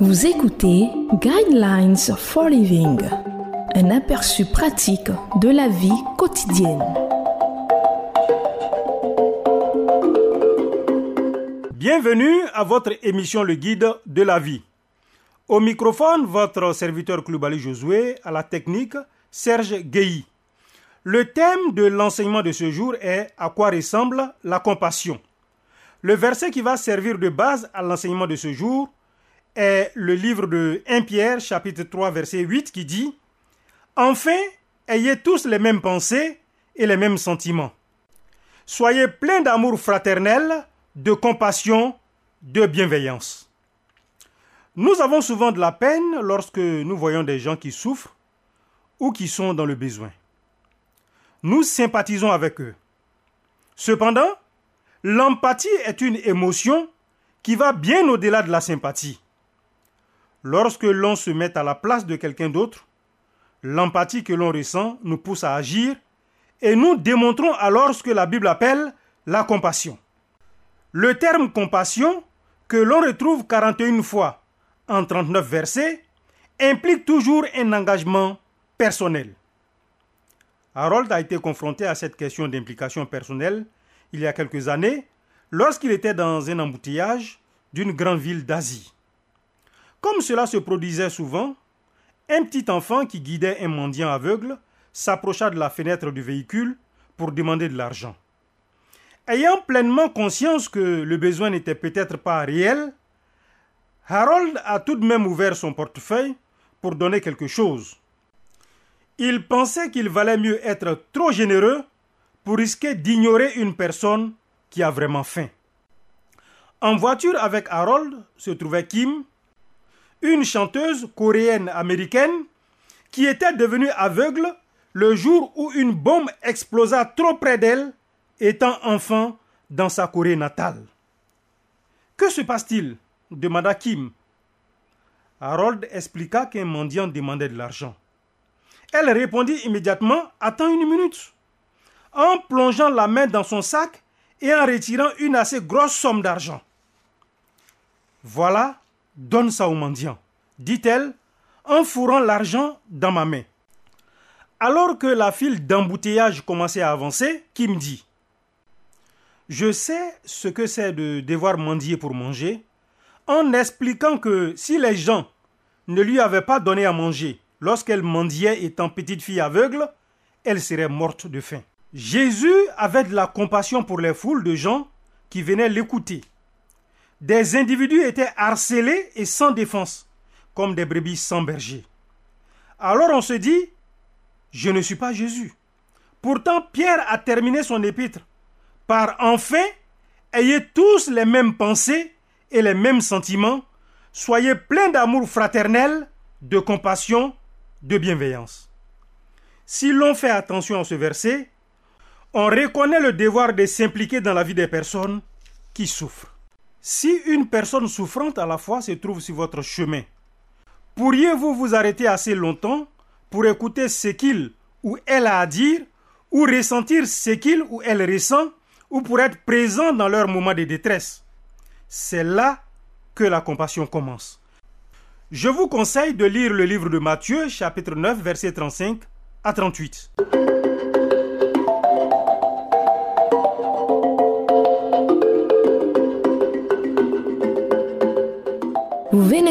Vous écoutez Guidelines for Living, un aperçu pratique de la vie quotidienne. Bienvenue à votre émission Le Guide de la vie. Au microphone, votre serviteur Kloubali Josué, à la technique, Serge Guéhi. Le thème de l'enseignement de ce jour est À quoi ressemble la compassion? Le verset qui va servir de base à l'enseignement de ce jour est le livre de 1 Pierre chapitre 3 verset 8 qui dit Enfin, ayez tous les mêmes pensées et les mêmes sentiments. Soyez pleins d'amour fraternel, de compassion, de bienveillance. Nous avons souvent de la peine lorsque nous voyons des gens qui souffrent ou qui sont dans le besoin. Nous sympathisons avec eux. Cependant, l'empathie est une émotion qui va bien au-delà de la sympathie. Lorsque l'on se met à la place de quelqu'un d'autre, l'empathie que l'on ressent nous pousse à agir et nous démontrons alors ce que la Bible appelle la compassion. Le terme compassion, que l'on retrouve 41 fois en 39 versets, implique toujours un engagement personnel. Harold a été confronté à cette question d'implication personnelle il y a quelques années lorsqu'il était dans un embouteillage d'une grande ville d'Asie. Comme cela se produisait souvent, un petit enfant qui guidait un mendiant aveugle s'approcha de la fenêtre du véhicule pour demander de l'argent. Ayant pleinement conscience que le besoin n'était peut-être pas réel, Harold a tout de même ouvert son portefeuille pour donner quelque chose. Il pensait qu'il valait mieux être trop généreux pour risquer d'ignorer une personne qui a vraiment faim. En voiture avec Harold se trouvait Kim, une chanteuse coréenne américaine qui était devenue aveugle le jour où une bombe explosa trop près d'elle, étant enfant dans sa Corée natale. Que se passe-t-il? demanda Kim. Harold expliqua qu'un mendiant demandait de l'argent. Elle répondit immédiatement Attends une minute. En plongeant la main dans son sac et en retirant une assez grosse somme d'argent. Voilà, donne ça au mendiant, dit-elle, en fourrant l'argent dans ma main. Alors que la file d'embouteillage commençait à avancer, Kim dit Je sais ce que c'est de devoir mendier pour manger, en expliquant que si les gens ne lui avaient pas donné à manger lorsqu'elle mendiait étant petite fille aveugle, elle serait morte de faim. Jésus avait de la compassion pour les foules de gens qui venaient l'écouter. Des individus étaient harcelés et sans défense, comme des brebis sans berger. Alors on se dit, je ne suis pas Jésus. Pourtant, Pierre a terminé son épître par enfin, ayez tous les mêmes pensées et les mêmes sentiments, soyez pleins d'amour fraternel, de compassion, de bienveillance. Si l'on fait attention à ce verset, on reconnaît le devoir de s'impliquer dans la vie des personnes qui souffrent. Si une personne souffrante à la fois se trouve sur votre chemin, pourriez-vous vous arrêter assez longtemps pour écouter ce qu'il ou elle a à dire, ou ressentir ce qu'il ou elle ressent, ou pour être présent dans leur moment de détresse? C'est là que la compassion commence. Je vous conseille de lire le livre de Matthieu, chapitre 9, verset 35 à 38.